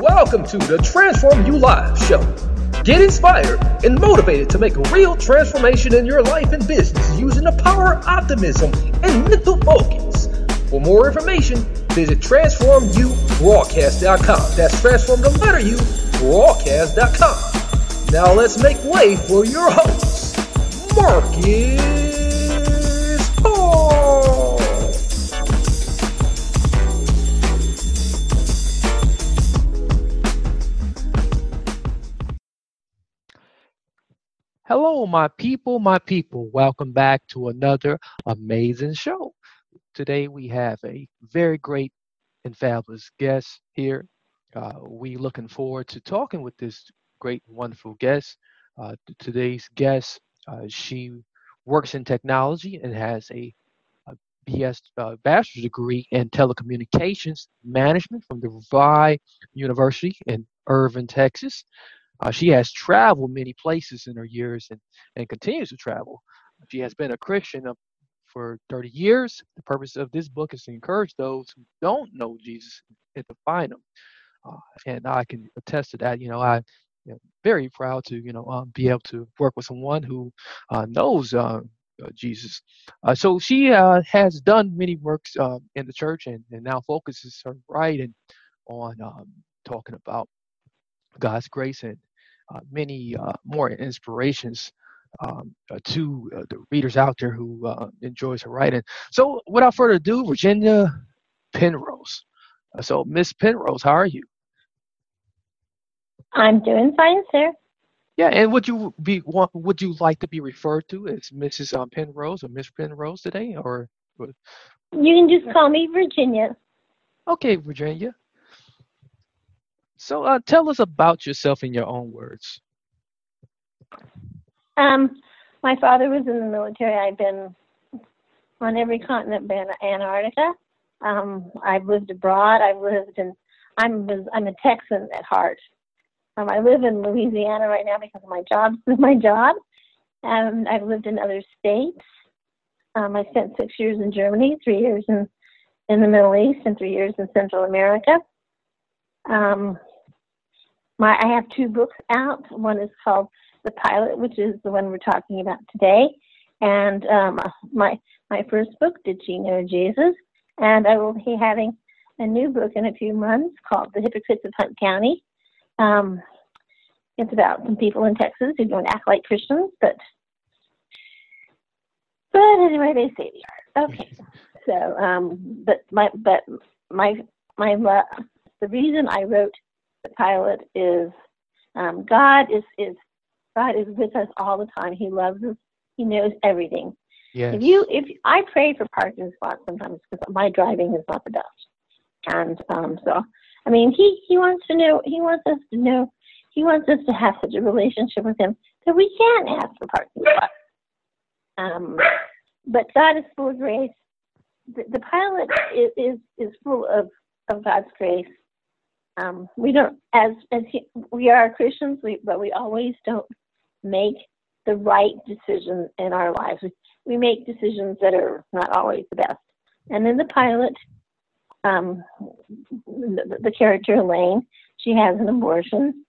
Welcome to the Transform You Live show. Get inspired and motivated to make a real transformation in your life and business using the power of optimism and mental focus. For more information, visit transformyoubroadcast.com. That's transform the letter U broadcast.com. Now let's make way for your host, Marcus Hello, my people, my people. Welcome back to another amazing show. Today we have a very great and fabulous guest here. Uh, we looking forward to talking with this great, wonderful guest. Uh, today's guest, uh, she works in technology and has a, a BS uh, bachelor's degree in telecommunications management from the Vi University in Irving, Texas. Uh, she has traveled many places in her years and, and continues to travel. She has been a Christian for 30 years. The purpose of this book is to encourage those who don't know Jesus and to find him. Uh, and I can attest to that. You know, I am very proud to, you know, um, be able to work with someone who uh, knows uh, uh Jesus. Uh, so she uh, has done many works in the church and, and now focuses her writing on um, talking about God's grace and uh, many uh, more inspirations um, uh, to uh, the readers out there who uh, enjoys her writing. So, without further ado, Virginia Penrose. Uh, so, Miss Penrose, how are you? I'm doing fine, sir. Yeah, and would you be want, would you like to be referred to as Mrs. Um, Penrose or Miss Penrose today, or? You can just call me Virginia. Okay, Virginia. So uh, tell us about yourself in your own words. Um, my father was in the military. I've been on every continent, been Antarctica. Um, I've lived abroad. I've lived in. I'm I'm a Texan at heart. Um, I live in Louisiana right now because of my job. My job, and I've lived in other states. Um, I spent six years in Germany, three years in in the Middle East, and three years in Central America. Um, my I have two books out. One is called The Pilot, which is the one we're talking about today, and um, my my first book, Did She Know Jesus? And I will be having a new book in a few months called The Hypocrites of Hunt County. Um, it's about some people in Texas who don't act like Christians, but but anyway, they say they are. Okay, so um, but my but my my the reason I wrote the pilot is um, God is is God is with us all the time. He loves us. He knows everything. Yes. If you if I pray for parking spots sometimes because my driving is not the best, and um, so I mean he he wants to know he wants us to know he wants us to have such a relationship with him that we can ask for parking spots. Um, but God is full of grace. The, the pilot is, is is full of of God's grace um, we don't as as he, we are Christians, we, but we always don't make the right decision in our lives. We, we make decisions that are not always the best. And in the pilot, um, the, the character Elaine, she has an abortion,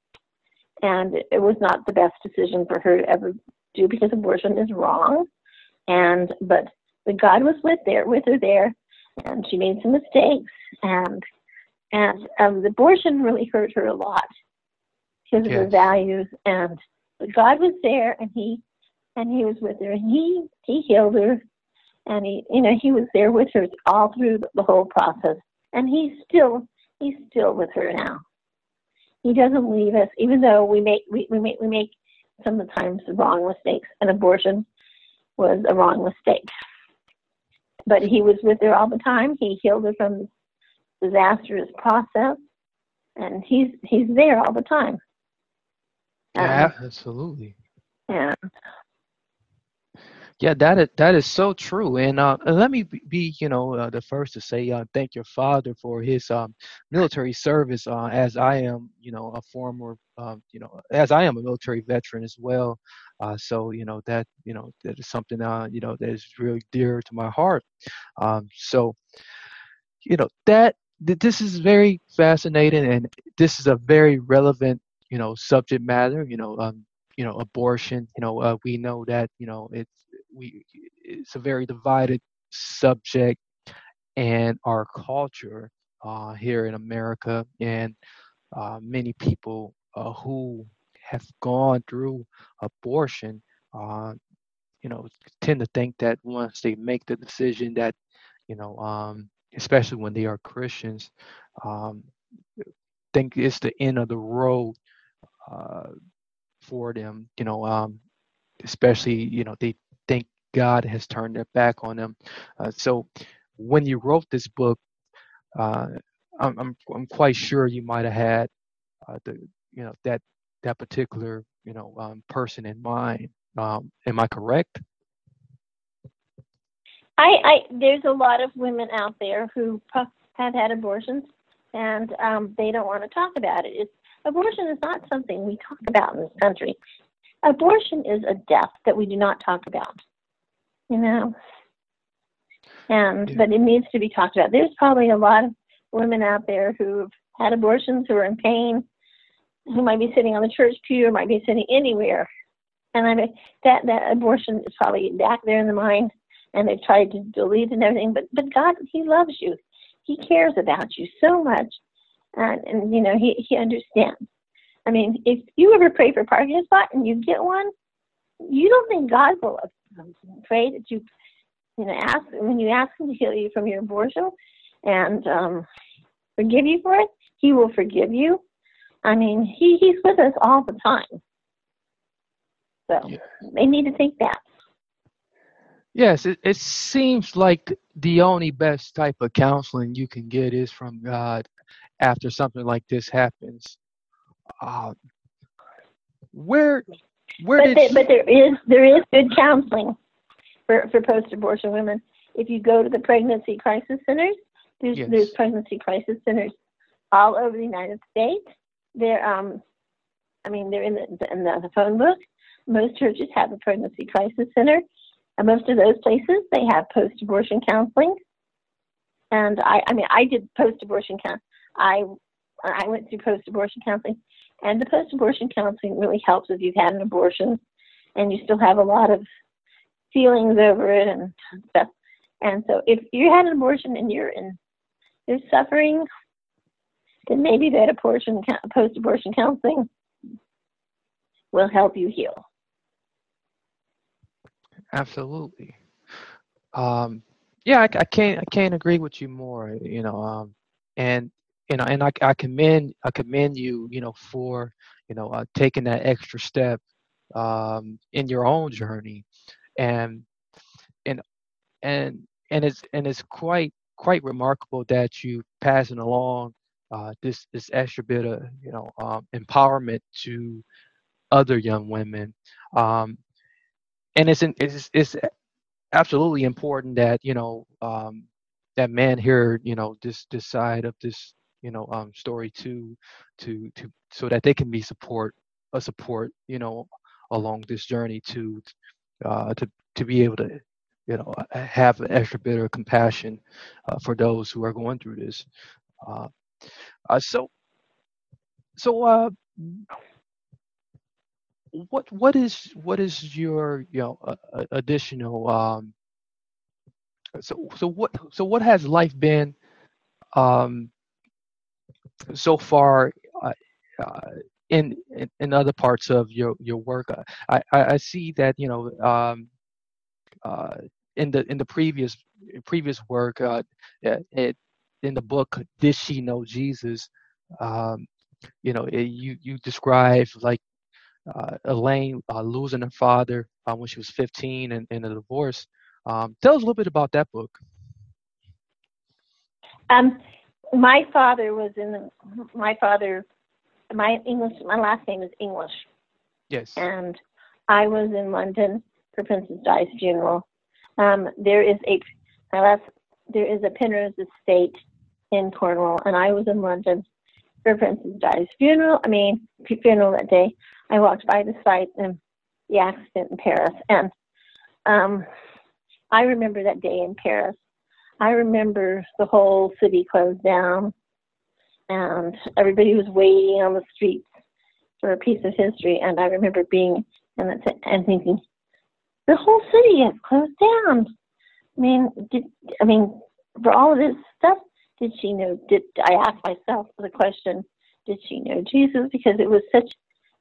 and it was not the best decision for her to ever do because abortion is wrong. And but but God was with there with her there, and she made some mistakes, and and um, the abortion really hurt her a lot because yes. of her values. And but God was there, and He and He was with her, and He He healed her, and He you know He was there with her all through the, the whole process, and He's still He's still with her now. He doesn't leave us, even though we make we, we make we make sometimes wrong mistakes. and abortion was a wrong mistake. But he was with her all the time. He healed her from disastrous process. and he's he's there all the time. Yeah, um, absolutely. Yeah. Yeah, that is that is so true, and uh, let me be, you know, uh, the first to say uh, thank your father for his um, military service, uh, as I am, you know, a former, um, you know, as I am a military veteran as well. Uh, so, you know, that, you know, that is something, uh, you know, that is really dear to my heart. Um, so, you know, that this is very fascinating, and this is a very relevant, you know, subject matter. You know, um, you know, abortion. You know, uh, we know that, you know, it's we it's a very divided subject and our culture uh, here in America and uh, many people uh, who have gone through abortion uh, you know tend to think that once they make the decision that you know um, especially when they are Christians um, think it's the end of the road uh, for them you know um, especially you know they think God has turned their back on them. Uh, so when you wrote this book, uh, I'm, I'm, I'm quite sure you might have had uh, the you know that that particular you know um, person in mind. Um, am I correct? I, I there's a lot of women out there who have had abortions and um, they don't want to talk about it. It's, abortion is not something we talk about in this country. Abortion is a death that we do not talk about you know. And yeah. but it needs to be talked about. There's probably a lot of women out there who've had abortions who are in pain, who might be sitting on the church pew or might be sitting anywhere. And I mean that that abortion is probably back there in the mind and they've tried to delete and everything, but but God he loves you. He cares about you so much. And and you know, he he understands. I mean, if you ever pray for a parking spot and you get one, you don't think God will pray that you, you know, ask when you ask Him to heal you from your abortion and um, forgive you for it, He will forgive you. I mean, He He's with us all the time. So yeah. they need to think that. Yes, it, it seems like the only best type of counseling you can get is from God after something like this happens. Uh, where where but, did they, but there is there is good counseling for, for post-abortion women. If you go to the pregnancy crisis centers, there's yes. there's pregnancy crisis centers all over the United States. They're um, I mean they're in the in the phone book. Most churches have a pregnancy crisis center, and most of those places they have post-abortion counseling. And I I mean I did post-abortion count. I I went through post-abortion counseling and the post abortion counseling really helps if you've had an abortion and you still have a lot of feelings over it and stuff. And so if you had an abortion and you're in you're suffering, then maybe that abortion post abortion counseling will help you heal. Absolutely. Um, yeah, I, I, can't I can't agree with you more. You know, um, and you know, and I, I commend I commend you, you know, for you know uh, taking that extra step um, in your own journey, and and and and it's and it's quite quite remarkable that you passing along uh, this this extra bit of you know um, empowerment to other young women, um, and it's it's it's absolutely important that you know um, that man here you know this this side of this you know um, story to to to so that they can be support a support you know along this journey to uh, to to be able to you know have an extra bit of compassion uh, for those who are going through this. Uh, uh so so uh, what what is what is your you know uh, additional um so so what so what has life been um so far uh, uh, in, in, in other parts of your your work, I I, I see that you know um, uh, in the in the previous previous work uh, it, in the book Did She Know Jesus? Um, you know it, you you describe like uh, Elaine uh, losing her father uh, when she was 15 and in a divorce. Um, tell us a little bit about that book. Um, my father was in the, my father my English my last name is English. Yes. And I was in London for Princess Di's funeral. Um, there is a my last there is a Penrose estate in Cornwall and I was in London for Princess Di's funeral. I mean funeral that day. I walked by the site and the accident in Paris and um I remember that day in Paris I remember the whole city closed down and everybody was waiting on the streets for a piece of history. And I remember being and that's and thinking, the whole city has closed down. I mean, did I mean for all of this stuff? Did she know? Did I ask myself the question? Did she know Jesus? Because it was such,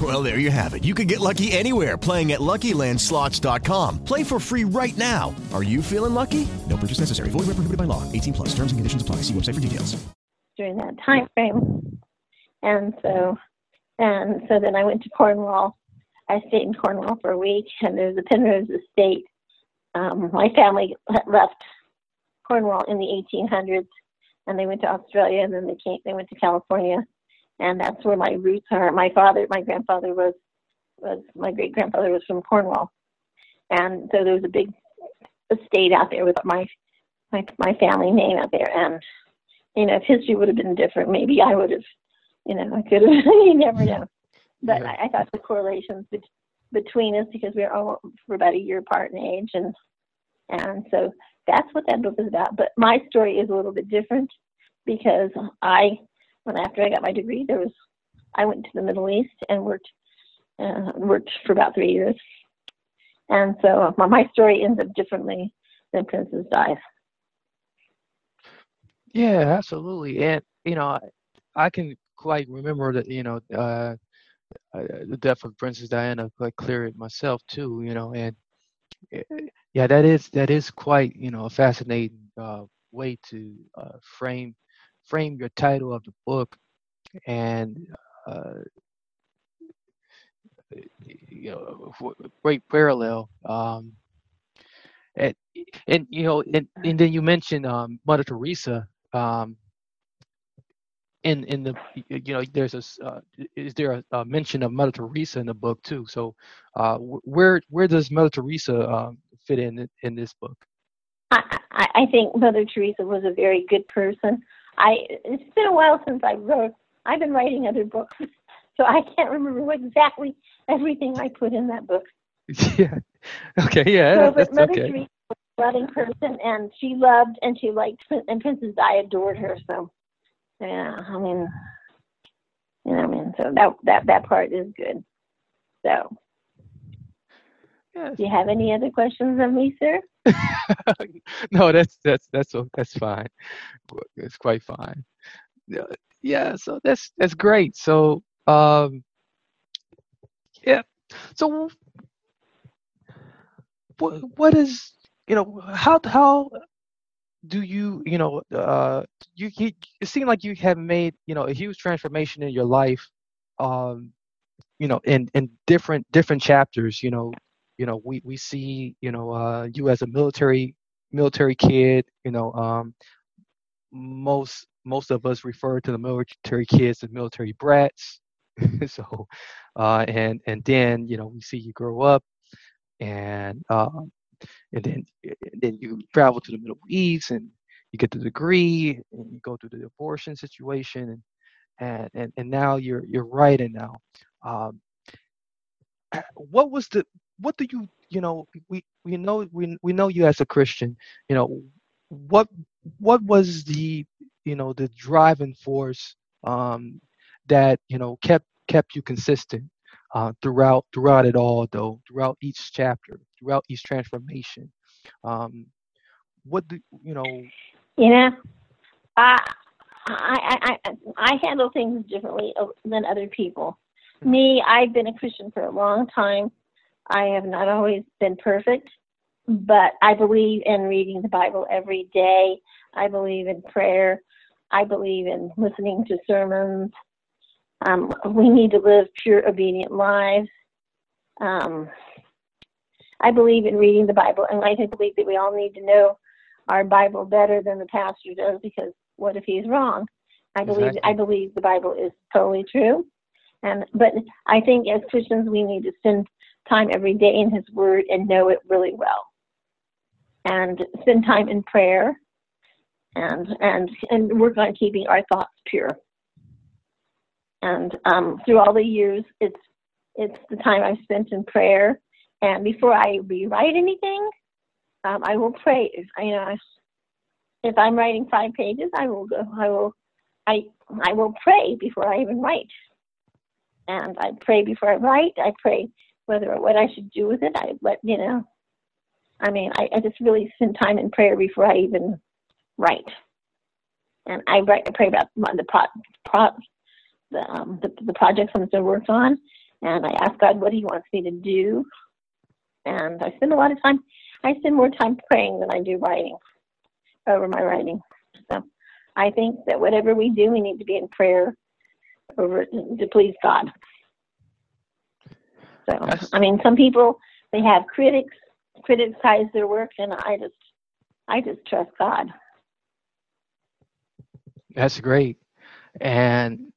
Well, there you have it. You can get lucky anywhere playing at LuckyLandSlots.com. Play for free right now. Are you feeling lucky? No purchase necessary. Void where prohibited by law. 18 plus. Terms and conditions apply. See website for details. During that time frame, and so, and so then I went to Cornwall. I stayed in Cornwall for a week, and there's a Penrose estate. Um, my family left Cornwall in the 1800s, and they went to Australia, and then they came. They went to California, and that's where my roots are. My father, my grandfather was was my great grandfather was from Cornwall, and so there was a big estate out there with my my my family name out there. And you know, if history would have been different, maybe I would have, you know, I could have. you never know. But Yeah. I, I thought the correlations bet between us because we were all for about a year apart in age, and and so that's what that book is about. But my story is a little bit different because I, after I got my degree, there was I went to the Middle East and worked uh, worked for about three years, and so my, my story ends up differently than Princess Di's. Yeah, absolutely. And you know, I, I can quite remember that, you know, uh, uh, the death of Princess Diana quite clear it myself too, you know, and eh, yeah, that is that is quite, you know, a fascinating uh, way to uh, frame frame your title of the book and uh, you know, great parallel. Um, and, and you know, and, and then you mentioned um, Mother Teresa. Um, in in the you know, there's a uh, is there a, a mention of Mother Teresa in the book too? So, uh, where where does Mother Teresa um, fit in in this book? I I think Mother Teresa was a very good person. I it's been a while since I wrote. I've been writing other books, so I can't remember what exactly everything I put in that book. yeah. Okay. Yeah. So, but that's Mother okay. Teresa was a loving person, and she loved and she liked, and Princess Di adored her. So, yeah, I mean, you know, I mean, so that that that part is good. So, Yes. do you have any other questions of me, sir? no, that's that's that's that's fine. It's quite fine. Yeah. So that's that's great. So, um, yeah. So, what what is you know how how do you you know uh you, you it seemed like you have made you know a huge transformation in your life um you know in in different different chapters you know you know we we see you know uh you as a military military kid you know um most most of us refer to the military kids as military brats. So uh and and then you know we see you grow up and um and then and then you travel to the middle east and you get the degree and you go through the abortion situation and and and, and now you're you're writing now. Um what was the what do you you know we we know we we know you as a christian you know what what was the you know the driving force um that you know kept kept you consistent uh throughout throughout it all though throughout each chapter throughout each transformation um what do you know You know, I I I I, I handle things differently than other people. Me, I've been a Christian for a long time. I have not always been perfect, but I believe in reading the Bible every day. I believe in prayer. I believe in listening to sermons. Um, we need to live pure, obedient lives. Um, I believe in reading the Bible, and I believe that we all need to know our Bible better than the pastor does because what if he's wrong? I believe Exactly. I believe the Bible is totally true, and but I think as Christians we need to spend time every day in His Word and know it really well, and spend time in prayer, and and and work on keeping our thoughts pure. And um, through all the years, it's it's the time I've spent in prayer. And before I rewrite anything, um, I will pray. If, you know, if- I'm writing five pages, I will go. I will, I I will pray before I even write. And I pray before I write. I pray whether what I should do with it. I let you know. I mean, I, I just really spend time in prayer before I even write. And I write. I pray about the pro, pro the um the, the projects I'm going to work on, and I ask God what He wants me to do. And I spend a lot of time. I spend more time praying than I do writing over my writing. So I think that whatever we do, we need to be in prayer over to please God. So I mean, some people they have critics criticize their work, and I just I just trust God. That's great, and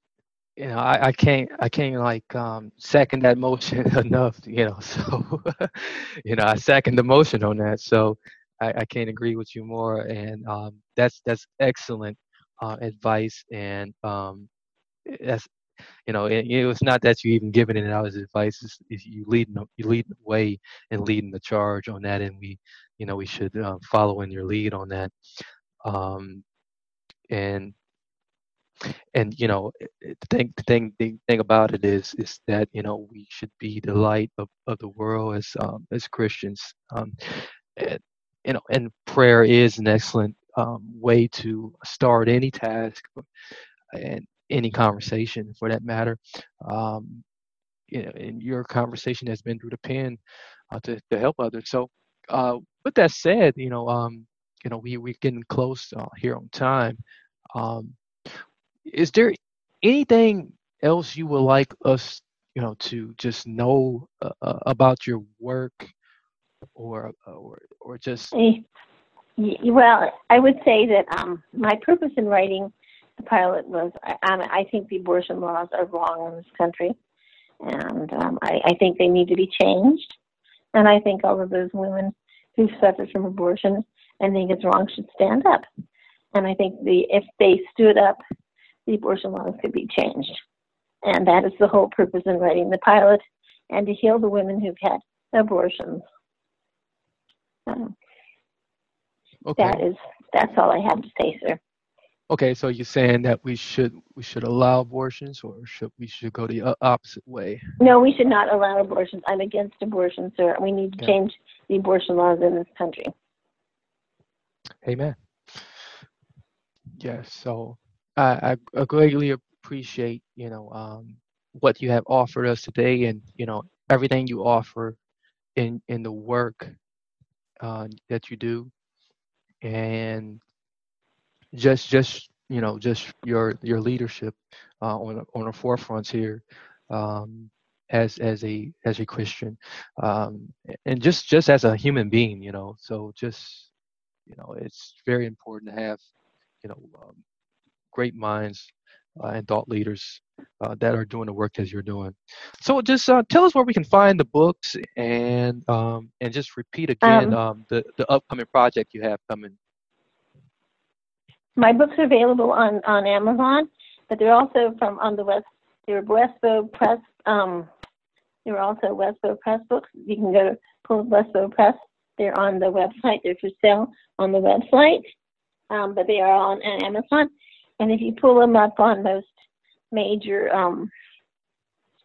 you know I, I can't I can't like um, second that motion enough. You know, so you know I second the motion on that. So I, I can't agree with you more, and um, that's that's excellent uh, advice, and um, that's you know it, it was not that you even giving it out as advice. It's you leading you leading the way and leading the charge on that, and we you know we should uh, follow in your lead on that. Um, and and you know the thing the thing the thing about it is is that you know we should be the light of, of the world as um as christians um and, you know and prayer is an excellent um way to start any task and any conversation for that matter. Um you know and your conversation has been through the pen uh, to, to help others. So uh with that said you know um you know we we're getting close uh, here on time. Um is there anything else you would like us you know to just know uh, uh, about your work or or or just Eh, Well, I would say that um, my purpose in writing the pilot was I, I'm- I think the abortion laws are wrong in this country, and um, I, I think they need to be changed. And I think all of those women who've suffered from abortion and think it's wrong should stand up. And I think the if they stood up, the abortion laws could be changed. And that is the whole purpose in writing the pilot, and to heal the women who've had abortions. Um, okay that is that's all I have to say, sir. Okay so you're saying that we should we should allow abortions or should we should go the opposite way No, we should not allow abortions. I'm against abortion, sir. We need to Yeah. change the abortion laws in this country. amen yes so i i, I greatly appreciate you know um what you have offered us today and you know everything you offer in in the work uh, that you do and just just you know just your your leadership uh, on the- on the forefronts here um, as as a as a Christian. Um, and just just as a human being you know so just you know it's very important to have you know um, great minds uh, and thought leaders uh, that are doing the work as you're doing. So just uh, tell us where we can find the books and um, and just repeat again Um, um, the the upcoming project you have coming My books are available on on Amazon, but they're also from on the West. They're Westbow Press. Um, they're also Westbow Press books. You can go to pull Westbow Press. They're on the website. They're for sale on the website, um, but they are on on Amazon. And if you pull them up on most major um,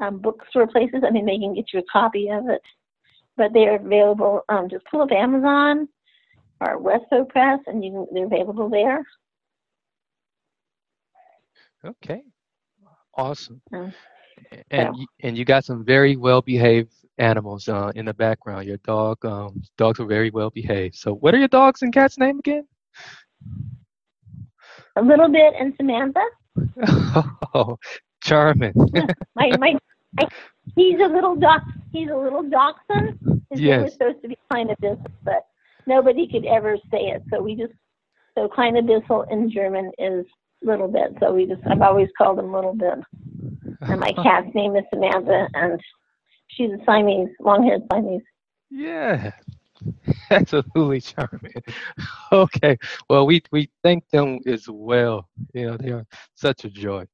um, bookstore places, I mean, they can get you a copy of it. But they are available. Um, just pull up Amazon or Westbow Press, and you can, they're available there. Okay. Awesome. Mm. And you, and you got some very well behaved animals uh, in the background. Your dog, um, dogs are very well behaved. So, what are your dogs and cats' name again? A little bit and Samantha. Oh, charming. my, my my he's a little doc he's a little dachshund. His name was supposed to be Kleine Bissel, but nobody could ever say it. So we just so Kleine Bissel in German is little bit. So we just I've always called him little bit. And my cat's name is Samantha and she's a Siamese, long haired Siamese. Yeah, absolutely charming. Okay, well, we we thank them as well. You know, they are such a joy.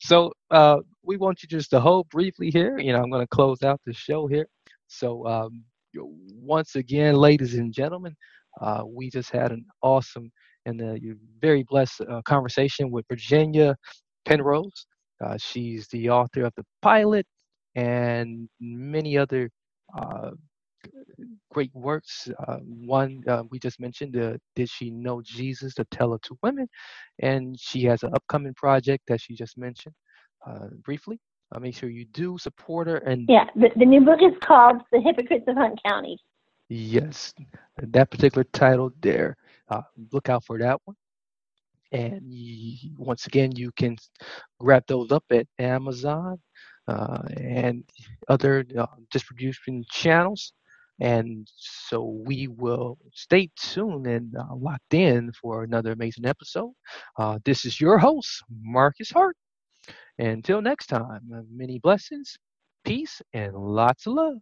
So, uh, we want you just to hold briefly here. You know, I'm going to close out the show here. So, um, once again, ladies and gentlemen, uh, we just had an awesome and uh, very blessed uh, conversation with Virginia Penrose. Uh, she's the author of the pilot and many other uh, great works. Uh, one uh, we just mentioned, uh, Did She Know Jesus? The Teller to Women. And she has an upcoming project that she just mentioned uh, briefly. Make sure you do support her. And Yeah, the, the new book is called The Hypocrites of Hunt County. yes, that particular title there, uh, look out for that one. And once again, you can grab those up at Amazon uh, and other uh, distribution channels. And so we will stay tuned and uh, locked in for another amazing episode. Uh, this is your host, Marcus Hart. Until next time, uh, many blessings, peace, and lots of love.